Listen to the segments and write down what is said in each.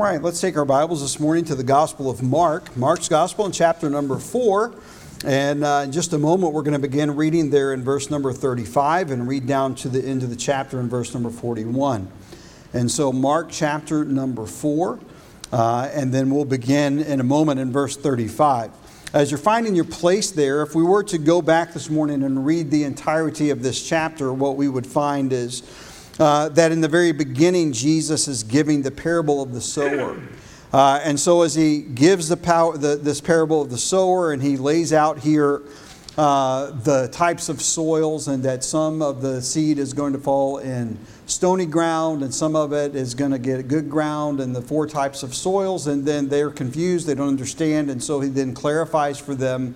right, let's take our Bibles this morning to the Gospel of Mark, Mark's Gospel in chapter number 4. And uh, in just a moment, we're going to begin reading there in verse number 35 and read down to the end of the chapter in verse number 41. And so, Mark chapter number 4, uh, and then we'll begin in a moment in verse 35. As you're finding your place there, if we were to go back this morning and read the entirety of this chapter, what we would find is uh, that in the very beginning, Jesus is giving the parable of the sower. Uh, and so, as he gives the power, the, this parable of the sower, and he lays out here uh, the types of soils, and that some of the seed is going to fall in stony ground, and some of it is going to get good ground, and the four types of soils, and then they're confused, they don't understand, and so he then clarifies for them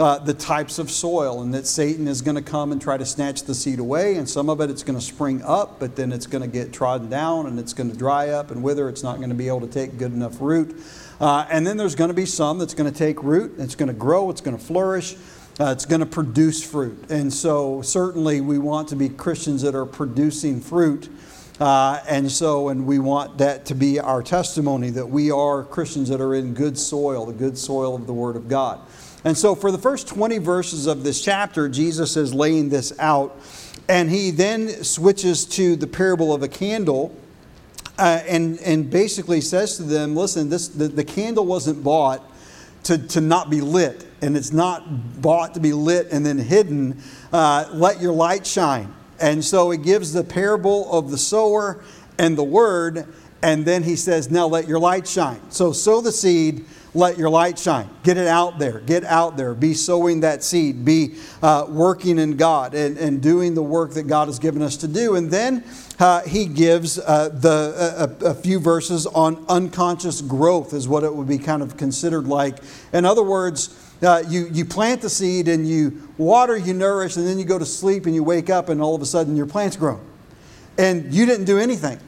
uh, the types of soil, and that Satan is going to come and try to snatch the seed away, and some of it it's going to spring up, but then it's going to get trodden down and it's going to dry up and wither. It's not going to be able to take good enough root. Uh, and then there's going to be some that's going to take root, it's going to grow, it's going to flourish. Uh, it's going to produce fruit. And so, certainly, we want to be Christians that are producing fruit. Uh, and so, and we want that to be our testimony that we are Christians that are in good soil, the good soil of the Word of God. And so, for the first 20 verses of this chapter, Jesus is laying this out. And he then switches to the parable of a candle uh, and, and basically says to them listen, this, the, the candle wasn't bought to, to not be lit, and it's not bought to be lit and then hidden. Uh, let your light shine. And so he gives the parable of the sower and the word, and then he says, Now let your light shine. So sow the seed let your light shine. Get it out there. Get out there. Be sowing that seed. Be uh, working in God and, and doing the work that God has given us to do. And then uh, he gives uh, the, a, a, few verses on unconscious growth, is what it would be kind of considered like. In other words, uh, you, you plant the seed and you water, you nourish, and then you go to sleep and you wake up and all of a sudden your plant's grown. And you didn't do anything,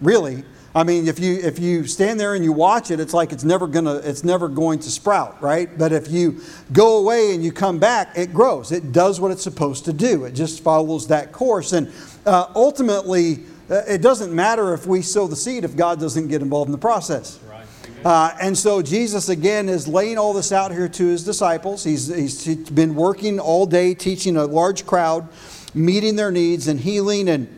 really. I mean, if you if you stand there and you watch it, it's like it's never gonna it's never going to sprout, right? But if you go away and you come back, it grows. It does what it's supposed to do. It just follows that course, and uh, ultimately, uh, it doesn't matter if we sow the seed if God doesn't get involved in the process. Uh, and so Jesus again is laying all this out here to his disciples. He's, he's been working all day, teaching a large crowd, meeting their needs and healing and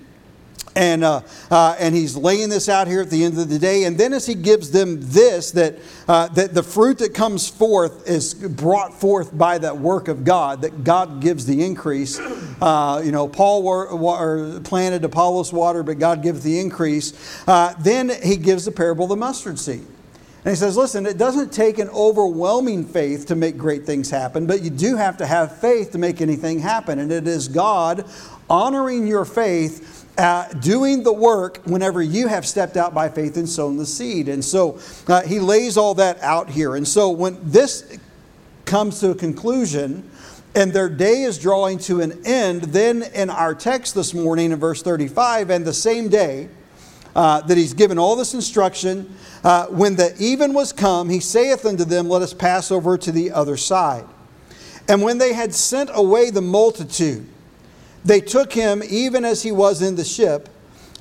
and, uh, uh, and he's laying this out here at the end of the day. And then as he gives them this, that, uh, that the fruit that comes forth is brought forth by that work of God, that God gives the increase. Uh, you know, Paul planted, Apollos water, but God gives the increase. Uh, then he gives the parable of the mustard seed. And he says, listen, it doesn't take an overwhelming faith to make great things happen, but you do have to have faith to make anything happen. And it is God honoring your faith uh, doing the work whenever you have stepped out by faith and sown the seed. And so uh, he lays all that out here. And so when this comes to a conclusion, and their day is drawing to an end, then in our text this morning in verse 35, and the same day uh, that he's given all this instruction, uh, when the even was come, he saith unto them, Let us pass over to the other side. And when they had sent away the multitude, they took him even as he was in the ship,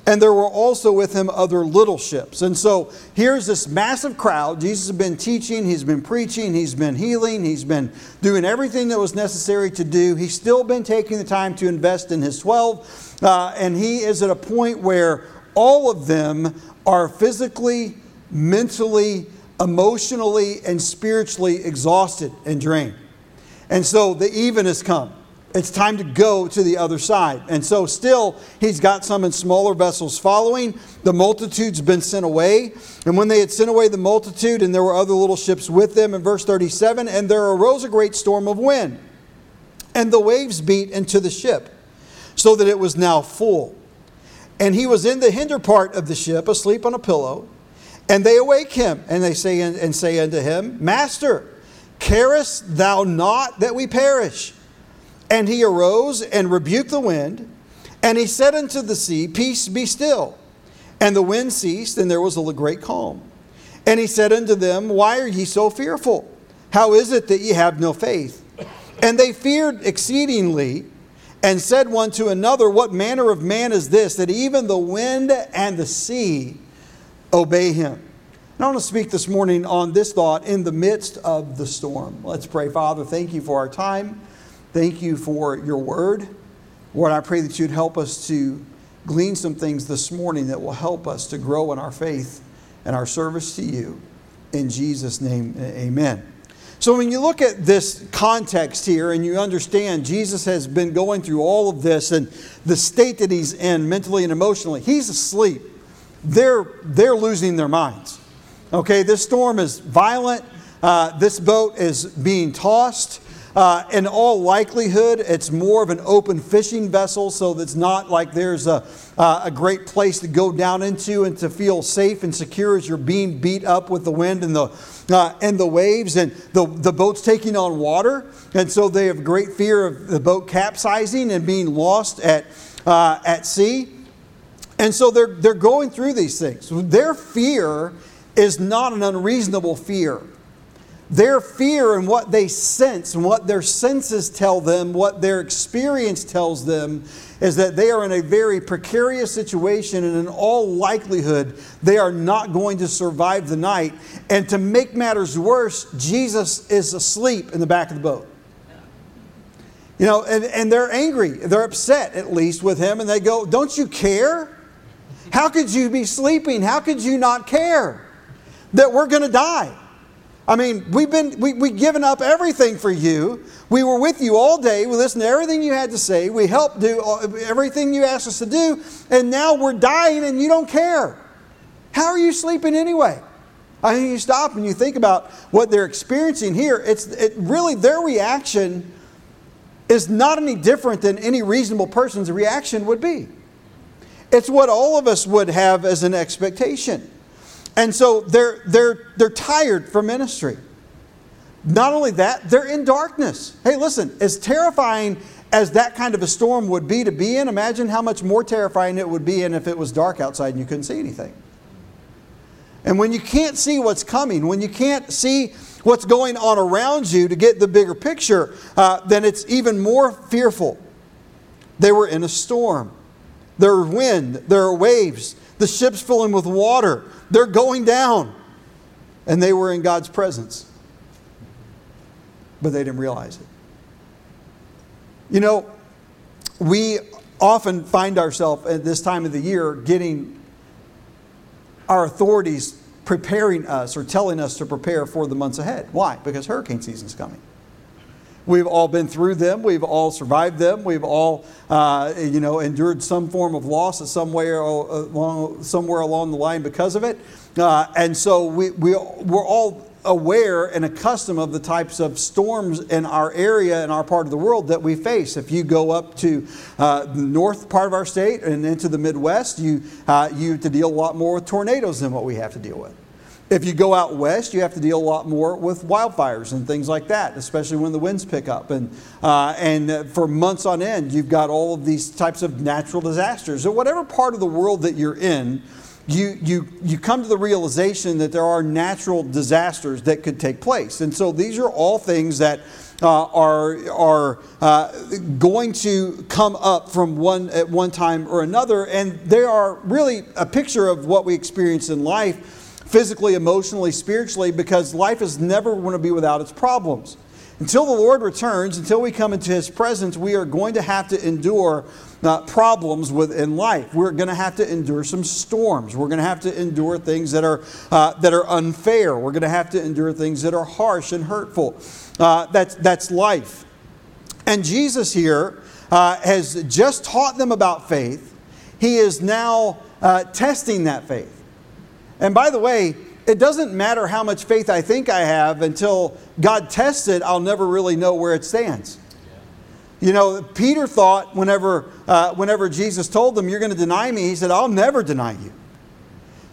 and there were also with him other little ships. And so here's this massive crowd. Jesus has been teaching, he's been preaching, he's been healing, he's been doing everything that was necessary to do. He's still been taking the time to invest in his 12, uh, and he is at a point where all of them are physically, mentally, emotionally, and spiritually exhausted and drained. And so the even has come it's time to go to the other side. And so, still, he's got some in smaller vessels following. The multitude's been sent away. And when they had sent away the multitude, and there were other little ships with them, in verse 37, and there arose a great storm of wind, and the waves beat into the ship, so that it was now full. And he was in the hinder part of the ship, asleep on a pillow. And they awake him, and they say and say unto him, Master, carest thou not that we perish? And he arose and rebuked the wind, and he said unto the sea, Peace be still. And the wind ceased, and there was a great calm. And he said unto them, Why are ye so fearful? How is it that ye have no faith? And they feared exceedingly, and said one to another, What manner of man is this, that even the wind and the sea obey him? And I want to speak this morning on this thought in the midst of the storm. Let's pray. Father, thank you for our time. Thank you for your word. Lord, I pray that you'd help us to glean some things this morning that will help us to grow in our faith and our service to you. In Jesus' name, amen. So, when you look at this context here and you understand Jesus has been going through all of this and the state that he's in mentally and emotionally, he's asleep. They're, they're losing their minds. Okay, this storm is violent. Uh, this boat is being tossed. Uh, in all likelihood, it's more of an open fishing vessel, so it's not like there's a, uh, a great place to go down into and to feel safe and secure as you're being beat up with the wind and the, uh, and the waves, and the, the boat's taking on water. And so they have great fear of the boat capsizing and being lost at, uh, at sea. And so they're, they're going through these things. Their fear is not an unreasonable fear. Their fear and what they sense and what their senses tell them, what their experience tells them, is that they are in a very precarious situation and in all likelihood they are not going to survive the night. And to make matters worse, Jesus is asleep in the back of the boat. You know, and, and they're angry. They're upset, at least, with him. And they go, Don't you care? How could you be sleeping? How could you not care that we're going to die? I mean, we've been we, we've given up everything for you. We were with you all day. We listened to everything you had to say. We helped do everything you asked us to do, and now we're dying and you don't care. How are you sleeping anyway? I think you stop and you think about what they're experiencing here. It's it really their reaction is not any different than any reasonable person's reaction would be. It's what all of us would have as an expectation. And so they're, they're, they're tired from ministry. Not only that, they're in darkness. Hey, listen, as terrifying as that kind of a storm would be to be in, imagine how much more terrifying it would be in if it was dark outside and you couldn't see anything. And when you can't see what's coming, when you can't see what's going on around you to get the bigger picture, uh, then it's even more fearful. They were in a storm. There are wind, there are waves, the ship's filling with water. They're going down. And they were in God's presence. But they didn't realize it. You know, we often find ourselves at this time of the year getting our authorities preparing us or telling us to prepare for the months ahead. Why? Because hurricane season's coming. We've all been through them. We've all survived them. We've all, uh, you know, endured some form of loss somewhere along, somewhere along the line because of it. Uh, and so we, we, we're all aware and accustomed of the types of storms in our area in our part of the world that we face. If you go up to uh, the north part of our state and into the Midwest, you, uh, you have to deal a lot more with tornadoes than what we have to deal with. If you go out west, you have to deal a lot more with wildfires and things like that, especially when the winds pick up. And, uh, and for months on end, you've got all of these types of natural disasters. So, whatever part of the world that you're in, you, you, you come to the realization that there are natural disasters that could take place. And so, these are all things that uh, are, are uh, going to come up from one at one time or another, and they are really a picture of what we experience in life physically, emotionally, spiritually, because life is never going to be without its problems. Until the Lord returns, until we come into His presence, we are going to have to endure uh, problems within life. We're going to have to endure some storms. We're going to have to endure things that are, uh, that are unfair. We're going to have to endure things that are harsh and hurtful. Uh, that's, that's life. And Jesus here uh, has just taught them about faith. He is now uh, testing that faith. And by the way, it doesn't matter how much faith I think I have until God tests it, I'll never really know where it stands. You know, Peter thought whenever, uh, whenever Jesus told them, You're going to deny me, he said, I'll never deny you.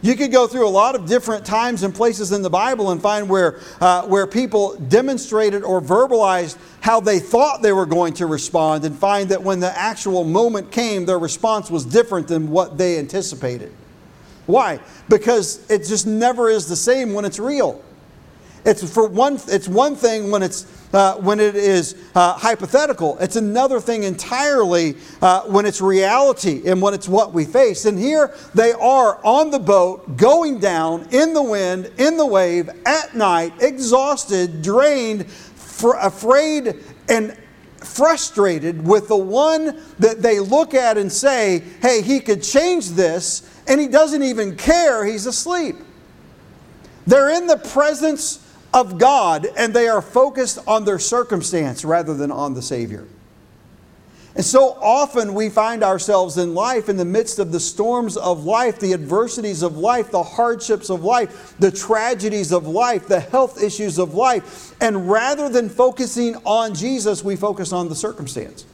You could go through a lot of different times and places in the Bible and find where, uh, where people demonstrated or verbalized how they thought they were going to respond and find that when the actual moment came, their response was different than what they anticipated. Why? Because it just never is the same when it's real. It's for one. It's one thing when it's uh, when it is uh, hypothetical. It's another thing entirely uh, when it's reality and when it's what we face. And here they are on the boat, going down in the wind, in the wave, at night, exhausted, drained, fr- afraid, and frustrated with the one that they look at and say, hey, he could change this, and he doesn't even care, he's asleep. They're in the presence of God and they are focused on their circumstance rather than on the Savior. And so often we find ourselves in life, in the midst of the storms of life, the adversities of life, the hardships of life, the tragedies of life, the health issues of life. And rather than focusing on Jesus, we focus on the circumstance.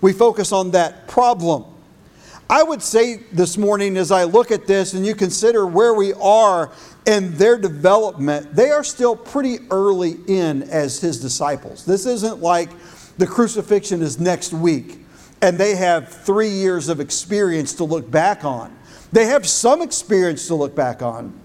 We focus on that problem. I would say this morning, as I look at this and you consider where we are in their development, they are still pretty early in as his disciples. This isn't like the crucifixion is next week and they have three years of experience to look back on. They have some experience to look back on.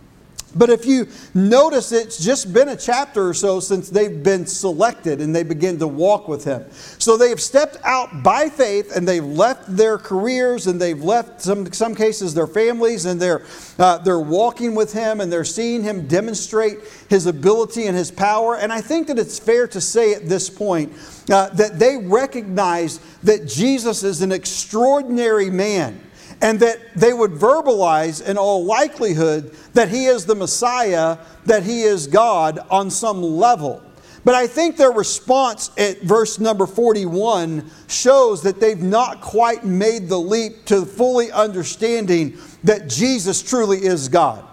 But if you notice, it's just been a chapter or so since they've been selected and they begin to walk with Him. So they have stepped out by faith and they've left their careers and they've left, some, some cases, their families and they're, uh, they're walking with Him and they're seeing Him demonstrate His ability and His power. And I think that it's fair to say at this point uh, that they recognize that Jesus is an extraordinary man and that they would verbalize in all likelihood that he is the Messiah, that he is God on some level. But I think their response at verse number 41 shows that they've not quite made the leap to fully understanding that Jesus truly is God.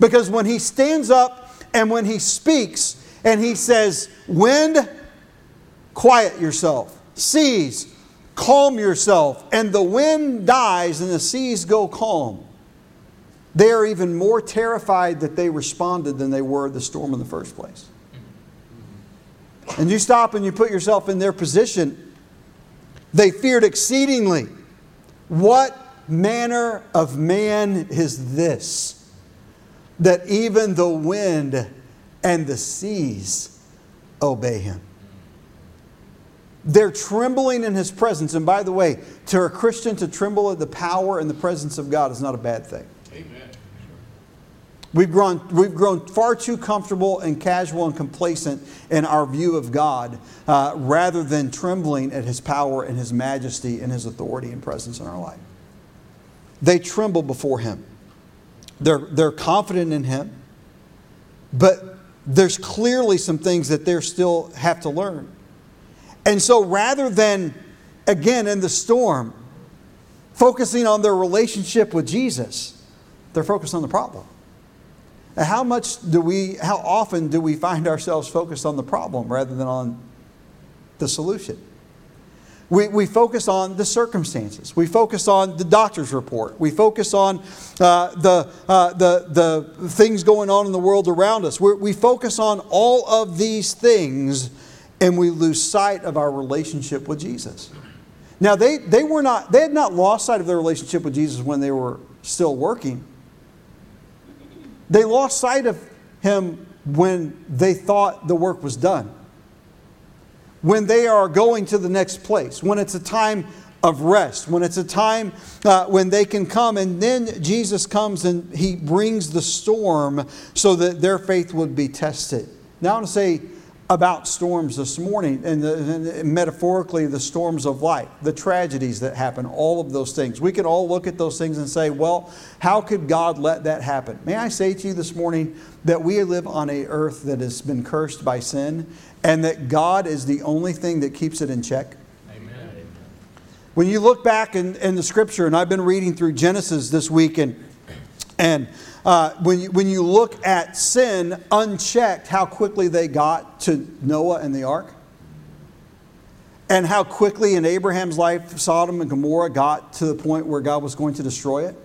Because when he stands up and when he speaks and he says, Wind, quiet yourself, seas, calm yourself, and the wind dies and the seas go calm. They are even more terrified that they responded than they were the storm in the first place. And you stop and you put yourself in their position. They feared exceedingly. What manner of man is this that even the wind and the seas obey him? They're trembling in his presence. And by the way, to a Christian to tremble at the power and the presence of God is not a bad thing. Amen. We've grown, we've grown far too comfortable and casual and complacent in our view of God uh, rather than trembling at his power and his majesty and his authority and presence in our life. They tremble before him. They're, they're confident in him, but there's clearly some things that they still have to learn. And so rather than, again, in the storm, focusing on their relationship with Jesus, they're focused on the problem. How much do we, how often do we find ourselves focused on the problem rather than on the solution? We, we focus on the circumstances. We focus on the doctor's report. We focus on uh, the, uh, the, the things going on in the world around us. We're, we focus on all of these things and we lose sight of our relationship with Jesus. Now, they, they, were not, they had not lost sight of their relationship with Jesus when they were still working. They lost sight of him when they thought the work was done. When they are going to the next place, when it's a time of rest, when it's a time uh, when they can come, and then Jesus comes and he brings the storm so that their faith would be tested. Now, I want to say, about storms this morning, and, the, and, metaphorically, the storms of life, the tragedies that happen, all of those things. We can all look at those things and say, well, how could God let that happen? May I say to you this morning that we live on a earth that has been cursed by sin, and that God is the only thing that keeps it in check? Amen. When you look back in, in the scripture, and I've been reading through Genesis this week, and, and uh, when, you, when you look at sin unchecked, how quickly they got to Noah and the ark, and how quickly in Abraham's life Sodom and Gomorrah got to the point where God was going to destroy it.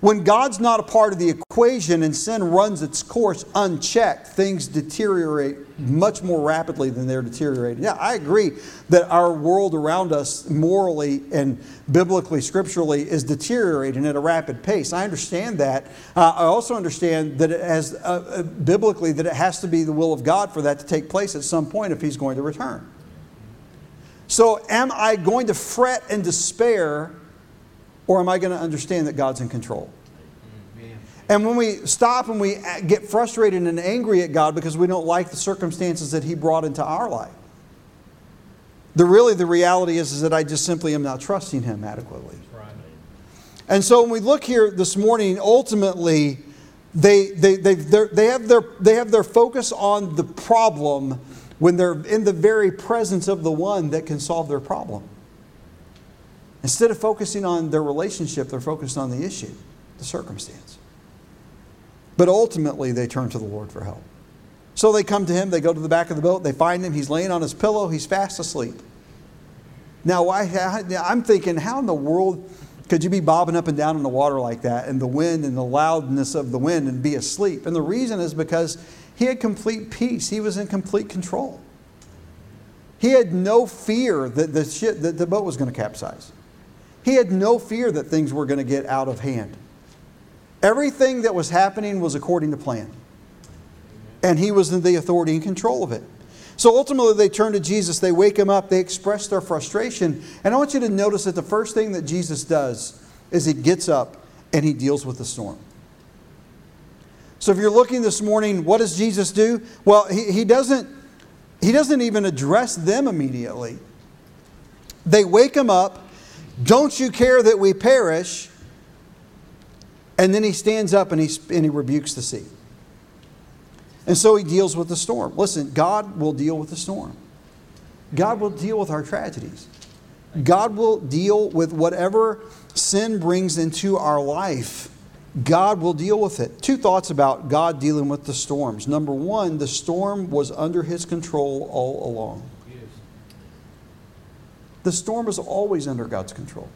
When God's not a part of the equation and sin runs its course unchecked, things deteriorate much more rapidly than they're deteriorating. Yeah, I agree that our world around us, morally and biblically, scripturally, is deteriorating at a rapid pace. I understand that. Uh, I also understand that it has, uh, uh, biblically, that it has to be the will of God for that to take place at some point if He's going to return. So, am I going to fret and despair or am I going to understand that God's in control? And when we stop and we get frustrated and angry at God because we don't like the circumstances that He brought into our life, the really the reality is, is that I just simply am not trusting Him adequately. And so when we look here this morning, ultimately, they, they, they, they, have their, they have their focus on the problem when they're in the very presence of the one that can solve their problem. Instead of focusing on their relationship, they're focused on the issue, the circumstance. But ultimately, they turn to the Lord for help. So they come to him, they go to the back of the boat, they find him, he's laying on his pillow, he's fast asleep. Now, why, I'm thinking, how in the world could you be bobbing up and down in the water like that and the wind and the loudness of the wind and be asleep? And the reason is because he had complete peace, he was in complete control. He had no fear that the, ship, that the boat was going to capsize. He had no fear that things were going to get out of hand. Everything that was happening was according to plan. And he was in the authority and control of it. So ultimately, they turn to Jesus, they wake him up, they express their frustration. And I want you to notice that the first thing that Jesus does is he gets up and he deals with the storm. So if you're looking this morning, what does Jesus do? Well, he, he, doesn't, he doesn't even address them immediately. They wake him up don't you care that we perish? And then he stands up and he, and he rebukes the sea. And so he deals with the storm. Listen, God will deal with the storm. God will deal with our tragedies. God will deal with whatever sin brings into our life. God will deal with it. Two thoughts about God dealing with the storms. Number one, the storm was under his control all along. The storm is always under God's control.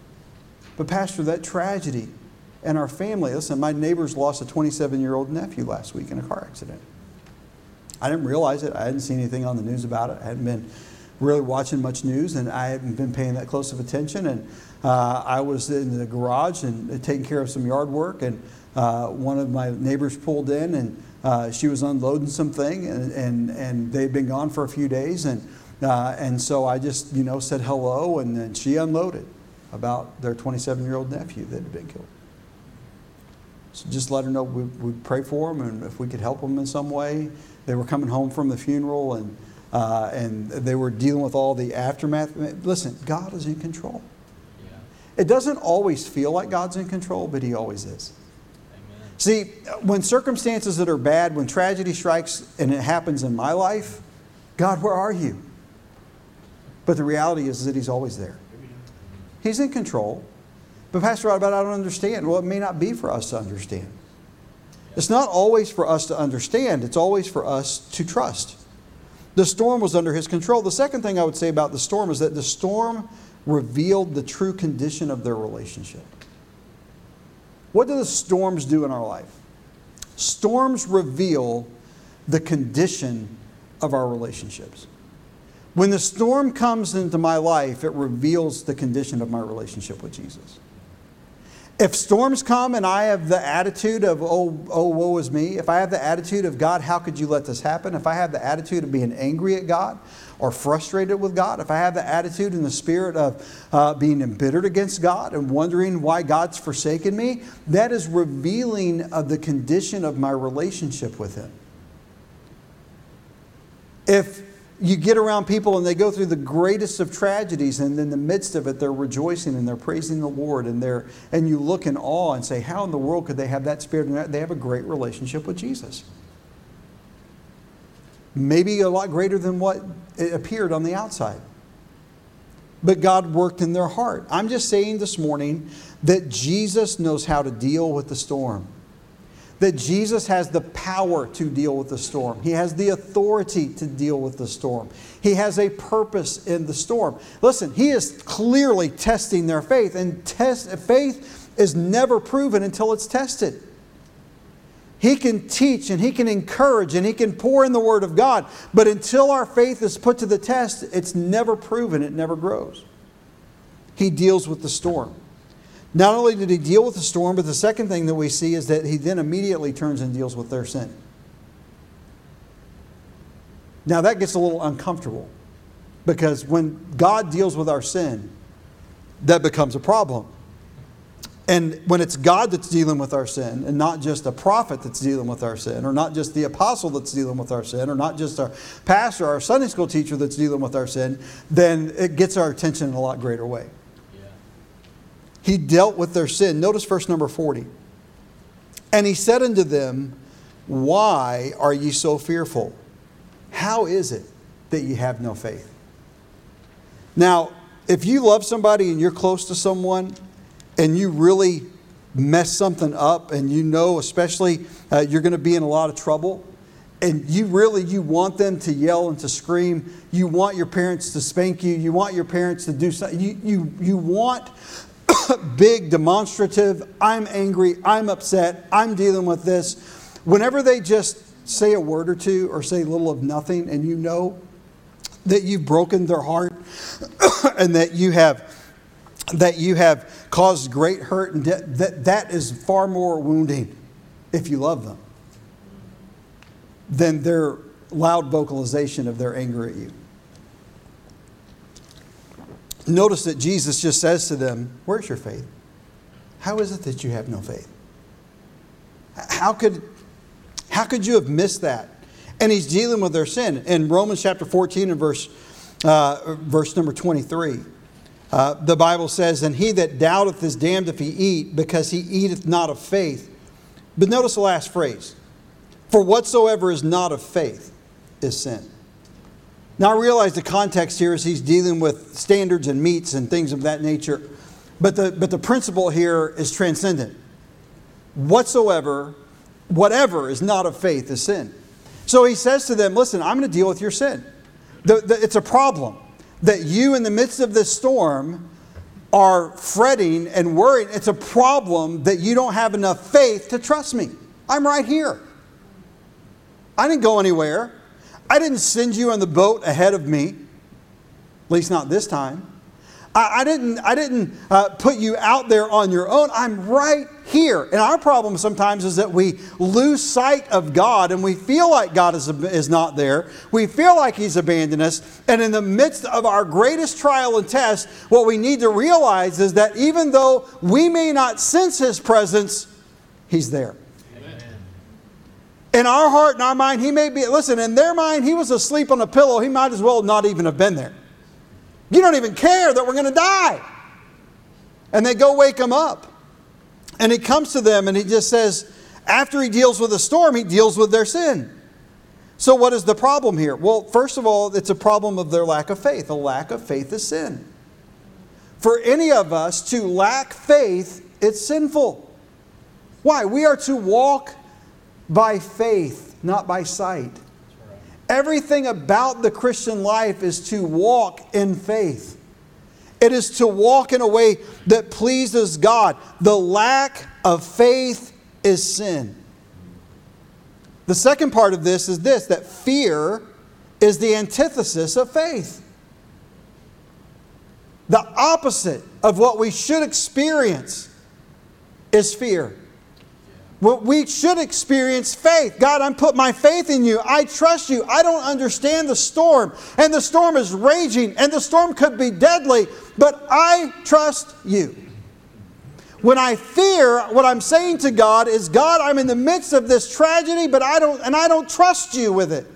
But, Pastor, that tragedy and our family, listen, my neighbors lost a 27 year old nephew last week in a car accident. I didn't realize it. I hadn't seen anything on the news about it. I hadn't been really watching much news, and I hadn't been paying that close of attention. And uh, I was in the garage and taking care of some yard work, and uh, one of my neighbors pulled in, and uh, she was unloading something, and, and, and they'd been gone for a few days. and uh, and so I just, you know, said hello, and then she unloaded about their 27 year old nephew that had been killed. So just let her know we, would pray for him, and if we could help them in some way. They were coming home from the funeral, and, uh, and they were dealing with all the aftermath. Listen, God is in control. Yeah. It doesn't always feel like God's in control, but He always is. Amen. See, when circumstances that are bad, when tragedy strikes and it happens in my life, God, where are you? But the reality is that He's always there. He's in control. But Pastor Rod, I don't understand. Well, it may not be for us to understand. It's not always for us to understand, it's always for us to trust. The storm was under his control. The second thing I would say about the storm is that the storm revealed the true condition of their relationship. What do the storms do in our life? Storms reveal the condition of our relationships. When the storm comes into my life, it reveals the condition of my relationship with Jesus. If storms come and I have the attitude of, oh, oh, woe is me, if I have the attitude of, God, how could you let this happen? If I have the attitude of being angry at God or frustrated with God, if I have the attitude in the spirit of uh, being embittered against God and wondering why God's forsaken me, that is revealing of the condition of my relationship with Him. If you get around people and they go through the greatest of tragedies and in the midst of it they're rejoicing and they're praising the lord and they're and you look in awe and say how in the world could they have that spirit? And they have a great relationship with jesus. Maybe a lot greater than what appeared on the outside. But god worked in their heart. I'm just saying this morning that jesus knows how to deal with the storm that Jesus has the power to deal with the storm. He has the authority to deal with the storm. He has a purpose in the storm. Listen, he is clearly testing their faith, and test, faith is never proven until it's tested. He can teach and he can encourage and he can pour in the Word of God, but until our faith is put to the test, it's never proven, it never grows. He deals with the storm. Not only did he deal with the storm, but the second thing that we see is that he then immediately turns and deals with their sin. Now that gets a little uncomfortable because when God deals with our sin, that becomes a problem. And when it's God that's dealing with our sin, and not just a prophet that's dealing with our sin, or not just the apostle that's dealing with our sin, or not just our pastor, our Sunday school teacher that's dealing with our sin, then it gets our attention in a lot greater way. He dealt with their sin. Notice verse number 40. And he said unto them, Why are ye so fearful? How is it that ye have no faith? Now, if you love somebody and you're close to someone and you really mess something up and you know especially uh, you're going to be in a lot of trouble and you really you want them to yell and to scream you want your parents to spank you you want your parents to do something you, you, you want big demonstrative i'm angry i'm upset i'm dealing with this. Whenever they just say a word or two or say little of nothing and you know that you've broken their heart and that you have that you have caused great hurt and de- that that is far more wounding if you love them than their loud vocalization of their anger at you notice that jesus just says to them where's your faith how is it that you have no faith how could how could you have missed that and he's dealing with their sin in romans chapter 14 and verse uh, verse number 23. Uh, the Bible says, And he that doubteth is damned if he eat, because he eateth not of faith. But notice the last phrase For whatsoever is not of faith is sin. Now I realize the context here is he's dealing with standards and meats and things of that nature, but the, but the principle here is transcendent. Whatsoever, whatever is not of faith is sin. So he says to them, Listen, I'm going to deal with your sin. The, the, it's a problem that you, in the midst of this storm, are fretting and worrying. It's a problem that you don't have enough faith to trust me. I'm right here. I didn't go anywhere. I didn't send you on the boat ahead of me, at least not this time. I, I didn't, I didn't uh, put you out there on your own. I'm right here. And our problem sometimes is that we lose sight of God and we feel like God is, is not there. We feel like He's abandoned us. And in the midst of our greatest trial and test, what we need to realize is that even though we may not sense His presence, He's there. In our heart and our mind, He may be, listen, in their mind, He was asleep on a pillow. He might as well not even have been there. You don't even care that we're going to die. And they go wake him up. And he comes to them and he just says, after he deals with the storm, he deals with their sin. So, what is the problem here? Well, first of all, it's a problem of their lack of faith. A lack of faith is sin. For any of us to lack faith, it's sinful. Why? We are to walk by faith, not by sight. Everything about the Christian life is to walk in faith. It is to walk in a way that pleases God. The lack of faith is sin. The second part of this is this that fear is the antithesis of faith. The opposite of what we should experience is fear. Well, we should experience faith. God, I'm put my faith in you. I trust you. I don't understand the storm, and the storm is raging, and the storm could be deadly, but I trust you. When I fear, what I'm saying to God is, God, I'm in the midst of this tragedy, but I don't, and I don't trust you with it.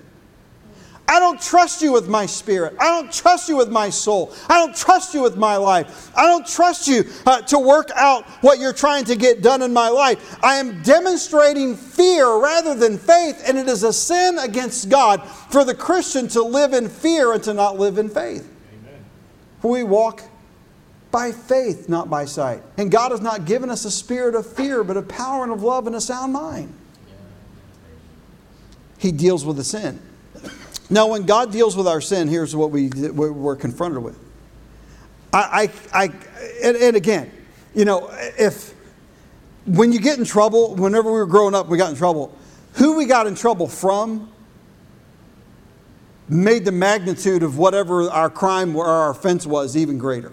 I don't trust you with my spirit. I don't trust you with my soul. I don't trust you with my life. I don't trust you uh, to work out what you're trying to get done in my life. I am demonstrating fear rather than faith, and it is a sin against God for the Christian to live in fear and to not live in faith. Amen. We walk by faith, not by sight. And God has not given us a spirit of fear, but of power and of love and a sound mind. He deals with the sin. Now, when God deals with our sin, here's what we, we're confronted with. I, I, I and, and again, you know, if, when you get in trouble, whenever we were growing up, we got in trouble. Who we got in trouble from made the magnitude of whatever our crime or our offense was even greater.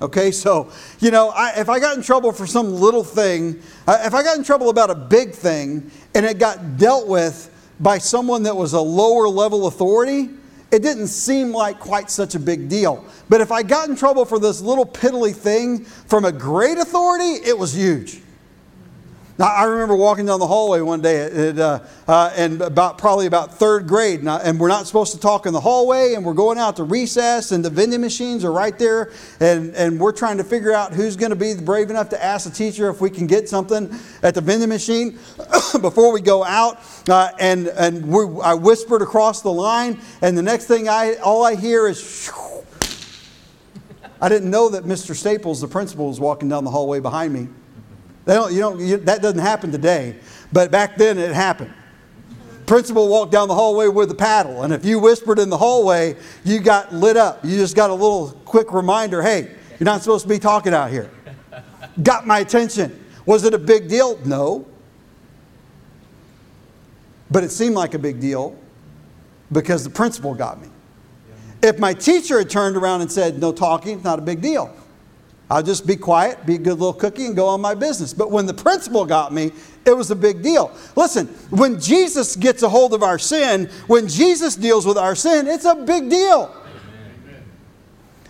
Okay, so, you know, I, if I got in trouble for some little thing, uh, if I got in trouble about a big thing and it got dealt with by someone that was a lower level authority, it didn't seem like quite such a big deal. But if I got in trouble for this little piddly thing from a great authority, it was huge. Now, I remember walking down the hallway one day, at, uh, uh, and about probably about third grade, and, I, and, we're not supposed to talk in the hallway, and we're going out to recess, and the vending machines are right there, and, and we're trying to figure out who's going to be brave enough to ask the teacher if we can get something at the vending machine before we go out. Uh, and and I whispered across the line, and the next thing I all I hear is. I didn't know that Mr. Staples, the principal, was walking down the hallway behind me. They don't, you don't, you, that doesn't happen today, but back then it happened. Principal walked down the hallway with a paddle, and if you whispered in the hallway, you got lit up. You just got a little quick reminder hey, you're not supposed to be talking out here. Got my attention. Was it a big deal? No. But it seemed like a big deal because the principal got me. If my teacher had turned around and said, no talking, it's not a big deal. I'll just be quiet, be a good little cookie, and go on my business. But when the principal got me, it was a big deal. Listen, when Jesus gets a hold of our sin, when Jesus deals with our sin, it's a big deal. Amen.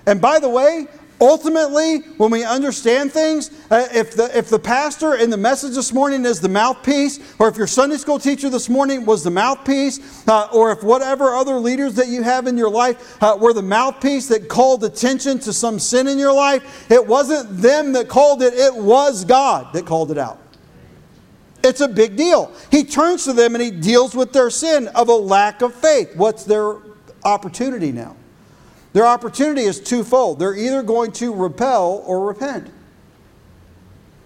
And by the way, Ultimately, when we understand things, uh, if, the, if the pastor in the message this morning is the mouthpiece, or if your Sunday school teacher this morning was the mouthpiece, uh, or if whatever other leaders that you have in your life uh, were the mouthpiece that called attention to some sin in your life, it wasn't them that called it, it was God that called it out. It's a big deal. He turns to them and he deals with their sin of a lack of faith. What's their opportunity now? Their opportunity is twofold. They're either going to repel or repent.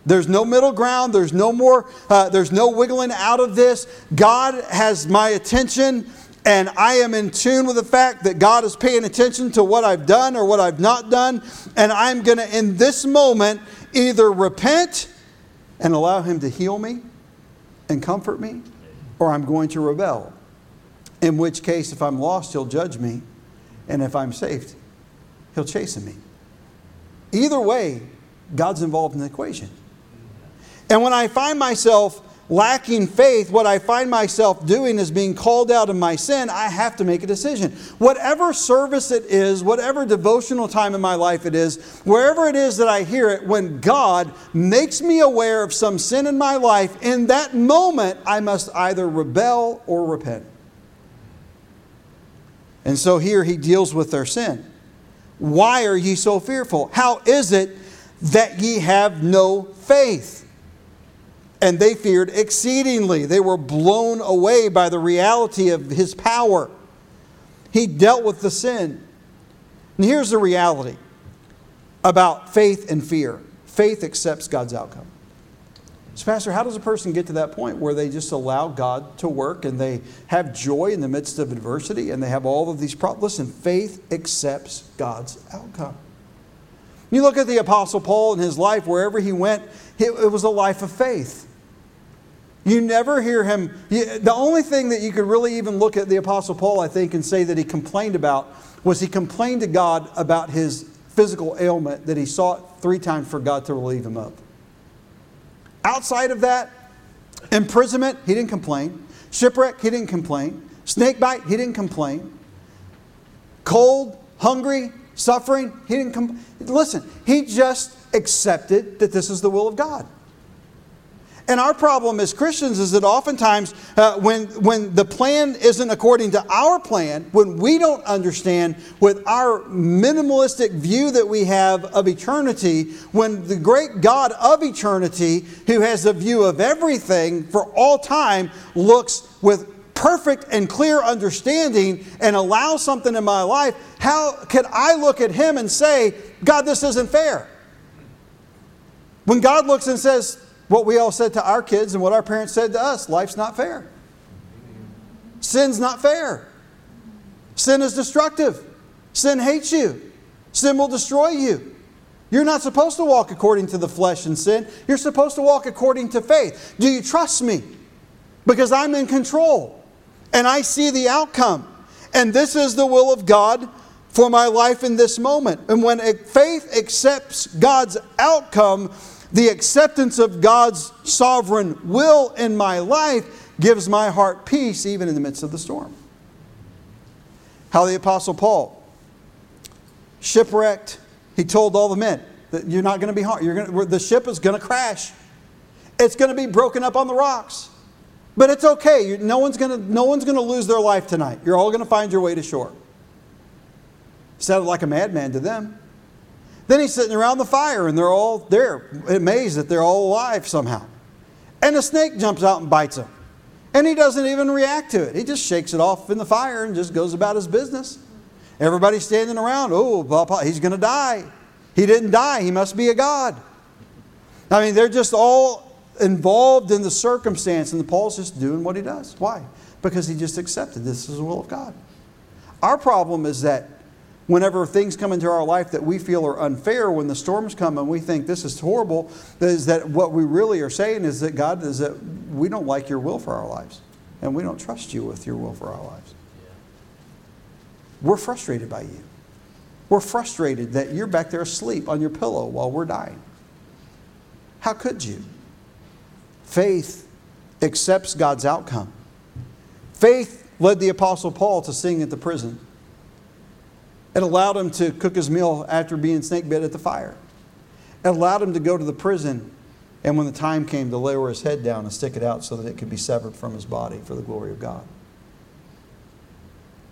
There's no middle ground. There's no more, uh, there's no wiggling out of this. God has my attention, and I am in tune with the fact that God is paying attention to what I've done or what I've not done. And I'm going to, in this moment, either repent and allow Him to heal me and comfort me, or I'm going to rebel. In which case, if I'm lost, He'll judge me and if I'm saved, He'll chasten me. Either way, God's involved in the equation. And when I find myself lacking faith, what I find myself doing is being called out of my sin, I have to make a decision. Whatever service it is, whatever devotional time in my life it is, wherever it is that I hear it, when God makes me aware of some sin in my life, in that moment, I must either rebel or repent. And so here he deals with their sin. Why are ye so fearful? How is it that ye have no faith? And they feared exceedingly. They were blown away by the reality of his power. He dealt with the sin. And here's the reality about faith and fear faith accepts God's outcome. So, Pastor, how does a person get to that point where they just allow God to work and they have joy in the midst of adversity and they have all of these problems? Listen, faith accepts God's outcome. You look at the Apostle Paul in his life, wherever he went, it was a life of faith. You never hear him. The only thing that you could really even look at the Apostle Paul, I think, and say that he complained about was he complained to God about his physical ailment that he sought three times for God to relieve him of. Outside of that, imprisonment, he didn't complain. Shipwreck, he didn't complain. Snake bite, he didn't complain. Cold, hungry, suffering, he didn't complain. Listen, he just accepted that this is the will of God. And our problem as Christians is that oftentimes, uh, when, when the plan isn't according to our plan, when we don't understand with our minimalistic view that we have of eternity, when the great God of eternity, who has a view of everything for all time, looks with perfect and clear understanding and allows something in my life, how could I look at Him and say, God, this isn't fair? When God looks and says, what we all said to our kids and what our parents said to us life's not fair. Sin's not fair. Sin is destructive. Sin hates you. Sin will destroy you. You're not supposed to walk according to the flesh and sin. You're supposed to walk according to faith. Do you trust me? Because I'm in control and I see the outcome. And this is the will of God for my life in this moment. And when faith accepts God's outcome, the acceptance of God's sovereign will in my life gives my heart peace even in the midst of the storm. How the Apostle Paul, shipwrecked, he told all the men that you're not going to be harmed. You're going to, the ship is going to crash. It's going to be broken up on the rocks. But it's okay. No one's going to, no one's going to lose their life tonight. You're all going to find your way to shore. Sounded like a madman to them. Then he's sitting around the fire and they're all there, amazed that they're all alive somehow. And a snake jumps out and bites him. And he doesn't even react to it. He just shakes it off in the fire and just goes about his business. Everybody's standing around. Oh, he's going to die. He didn't die. He must be a God. I mean, they're just all involved in the circumstance, and Paul's just doing what he does. Why? Because he just accepted this is the will of God. Our problem is that whenever things come into our life that we feel are unfair, when the storms come and we think this is horrible, is that what we really are saying is that God is that we don't like your will for our lives, and we don't trust you with your will for our lives. We're frustrated by you. We're frustrated that you're back there asleep on your pillow while we're dying. How could you? Faith accepts God's outcome. Faith led the Apostle Paul to sing at the prison. It allowed him to cook his meal after being snake bit at the fire. It allowed him to go to the prison and when the time came to lower his head down and stick it out so that it could be severed from his body for the glory of God.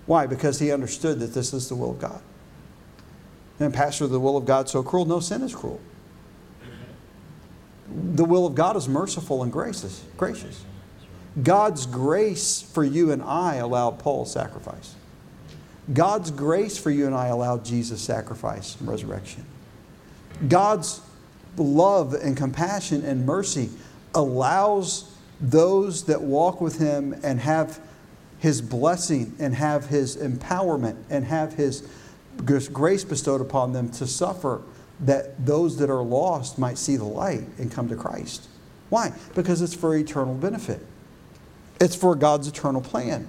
Why? Because he understood that this is the will of God. And Pastor, the will of God so cruel? No, sin is cruel. The will of God is merciful and gracious. gracious. God's grace for you and I allowed Paul's sacrifice. God's grace for you and I allowed Jesus' sacrifice and resurrection. God's love and compassion and mercy allows those that walk with Him and have His blessing and have His empowerment and have His grace bestowed upon them to suffer that those that are lost might see the light and come to Christ. Why? Because it's for eternal benefit. It's for God's eternal plan.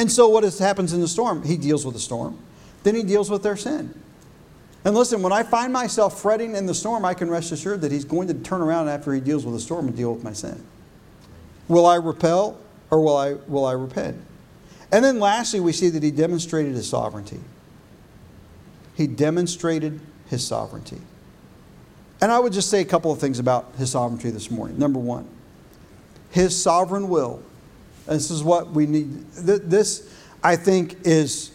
And so what happens in the storm? He deals with the storm. Then he deals with their sin. And listen, when I find myself fretting in the storm, I can rest assured that he's going to turn around after he deals with the storm and deal with my sin. Will I repel or will I, will I repent? And then lastly, we see that he demonstrated his sovereignty he demonstrated his sovereignty. And I would just say a couple of things about his sovereignty this morning. Number one, his sovereign will. This is what we need. This, I think, is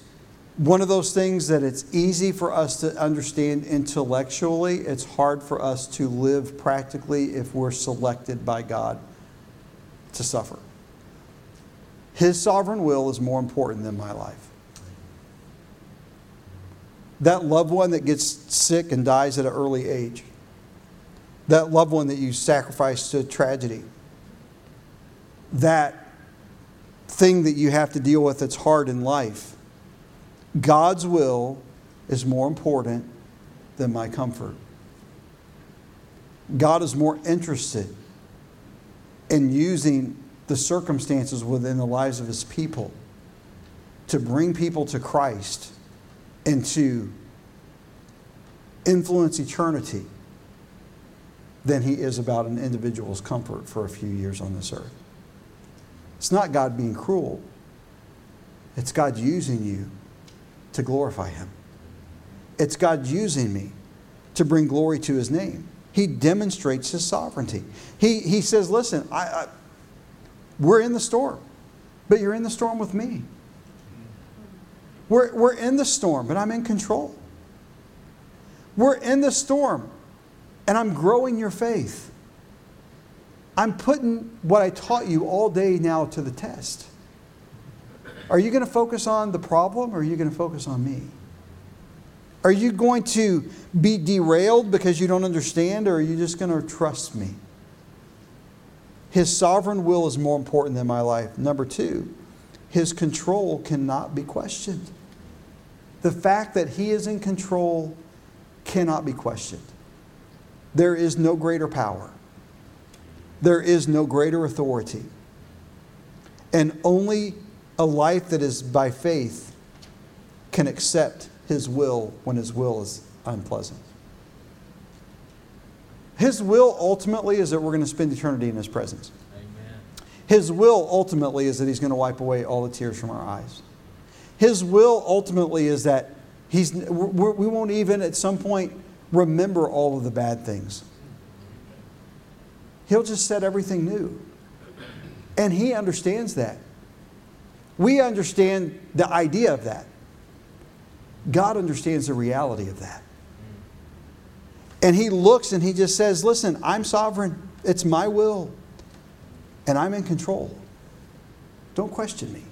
one of those things that it's easy for us to understand intellectually. It's hard for us to live practically if we're selected by God to suffer. His sovereign will is more important than my life that loved one that gets sick and dies at an early age, that loved one that you sacrifice to tragedy, that thing that you have to deal with that's hard in life. God's will is more important than my comfort. God is more interested in using the circumstances within the lives of his people to bring people to Christ and to influence eternity than he is about an individual's comfort for a few years on this earth. It's not God being cruel, it's God using you to glorify him. It's God using me to bring glory to his name. He demonstrates his sovereignty. He, he says, Listen, I, I, we're in the storm, but you're in the storm with me. We're, we're in the storm, but I'm in control. We're in the storm, and I'm growing your faith. I'm putting what I taught you all day now to the test. Are you going to focus on the problem or are you going to focus on me? Are you going to be derailed because you don't understand or are you just going to trust me? His sovereign will is more important than my life. Number two, his control cannot be questioned. The fact that He is in control cannot be questioned. There is no greater power, there is no greater authority. And only a life that is by faith can accept His will when His will is unpleasant. His will ultimately is that we're going to spend eternity in His presence. Amen. His will ultimately is that He's going to wipe away all the tears from our eyes. His will ultimately is that he's, we won't even at some point remember all of the bad things. He'll just set everything new. And He understands that. We understand the idea of that. God understands the reality of that. And He looks and He just says, Listen, I'm sovereign. It's my will. And I'm in control. Don't question me.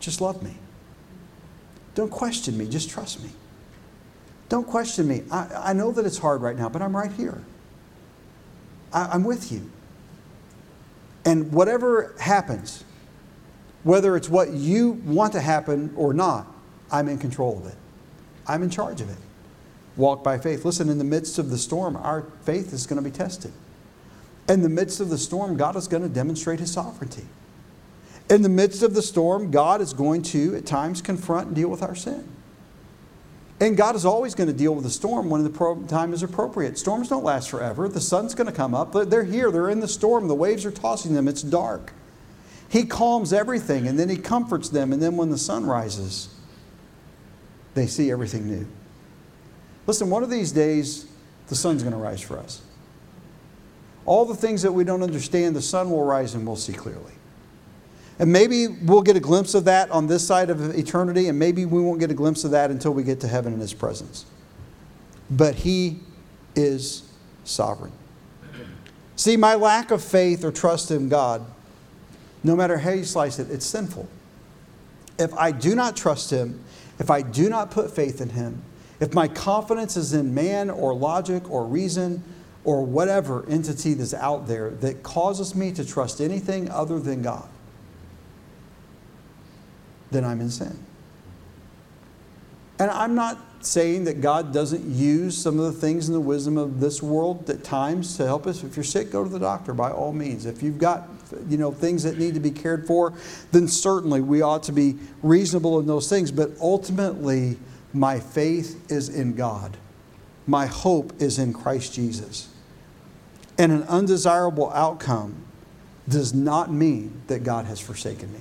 Just love me. Don't question me. Just trust me. Don't question me. I, I know that it's hard right now, but I'm right here. I'm with you. And whatever happens, whether it's what you want to happen or not, I'm in control of it. I'm in charge of it. Walk by faith. Listen, in the midst of the storm, our faith is going to be tested. In the midst of the storm, God is going to demonstrate his sovereignty. In the midst of the storm, God is going to, at times, confront and deal with our sin. And God is always going to deal with the storm when the time is appropriate. Storms don't last forever. The sun's going to come up. They're here. They're in the storm. The waves are tossing them. It's dark. He calms everything and then He comforts them. And then when the sun rises, they see everything new. Listen, one of these days, the sun's going to rise for us. All the things that we don't understand, the sun will rise and we'll see clearly. And maybe we'll get a glimpse of that on this side of eternity, and maybe we won't get a glimpse of that until we get to heaven in His presence. But He is sovereign. See, my lack of faith or trust in God, no matter how you slice it, it's sinful. If I do not trust Him, if I do not put faith in Him, if my confidence is in man or logic or reason or whatever entity that's out there that causes me to trust anything other than God, then I'm in sin. And I'm not saying that God doesn't use some of the things in the wisdom of this world at times to help us. If you're sick, go to the doctor by all means. If you've got you know things that need to be cared for, then certainly we ought to be reasonable in those things. But ultimately, my faith is in God. My hope is in Christ Jesus. And an undesirable outcome does not mean that God has forsaken me.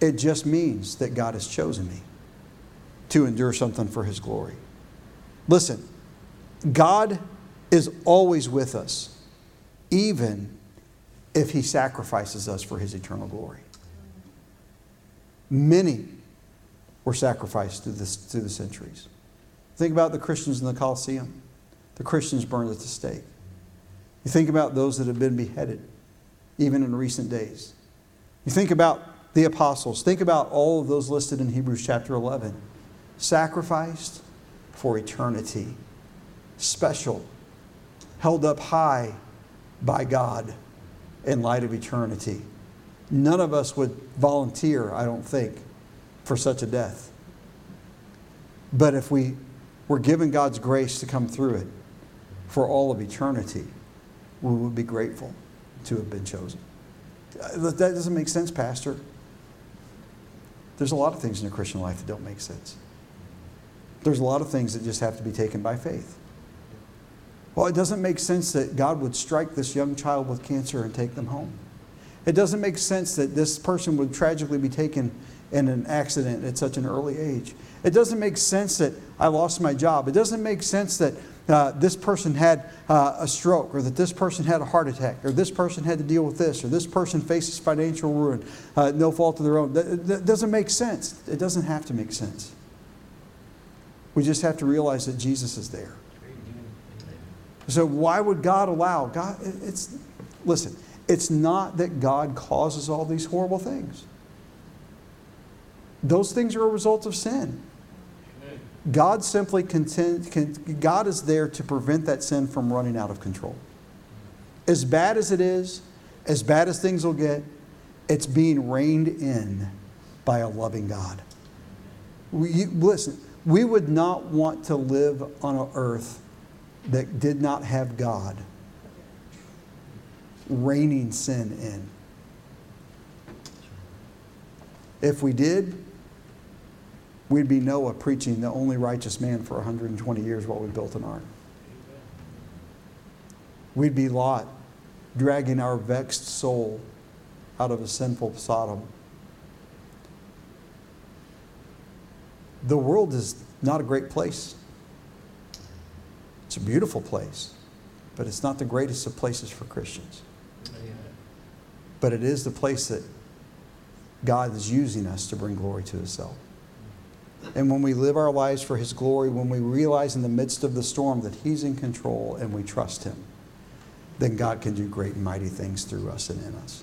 It just means that God has chosen me to endure something for His glory. Listen, God is always with us, even if He sacrifices us for His eternal glory. Many were sacrificed through, this, through the centuries. Think about the Christians in the Colosseum, the Christians burned at the stake. You think about those that have been beheaded, even in recent days. You think about the apostles. Think about all of those listed in Hebrews chapter 11. Sacrificed for eternity, special, held up high by God in light of eternity. None of us would volunteer, I don't think, for such a death. But if we were given God's grace to come through it for all of eternity, we would be grateful to have been chosen. Uh, that doesn't make sense, Pastor. There's a lot of things in a Christian life that don't make sense. There's a lot of things that just have to be taken by faith. Well, it doesn't make sense that God would strike this young child with cancer and take them home. It doesn't make sense that this person would tragically be taken in an accident at such an early age. It doesn't make sense that I lost my job. It doesn't make sense that uh, this person had uh, a stroke, or that this person had a heart attack, or this person had to deal with this, or this person faces financial ruin, uh, no fault of their own. That, that doesn't make sense. It doesn't have to make sense. We just have to realize that Jesus is there. So why would God allow? God, it's listen. It's not that God causes all these horrible things. Those things are a result of sin. God simply contend, can, God is there to prevent that sin from running out of control. As bad as it is, as bad as things will get, it's being reined in by a loving God. We, listen, We would not want to live on an earth that did not have God reining sin in. If we did, we'd be Noah preaching the only righteous man for 120 years while we built an ark. We'd be Lot dragging our vexed soul out of a sinful Sodom. The world is not a great place. It's a beautiful place, but it's not the greatest of places for Christians. But it is the place that God is using us to bring glory to Himself. And when we live our lives for His glory, when we realize in the midst of the storm that He's in control and we trust Him, then God can do great and mighty things through us and in us.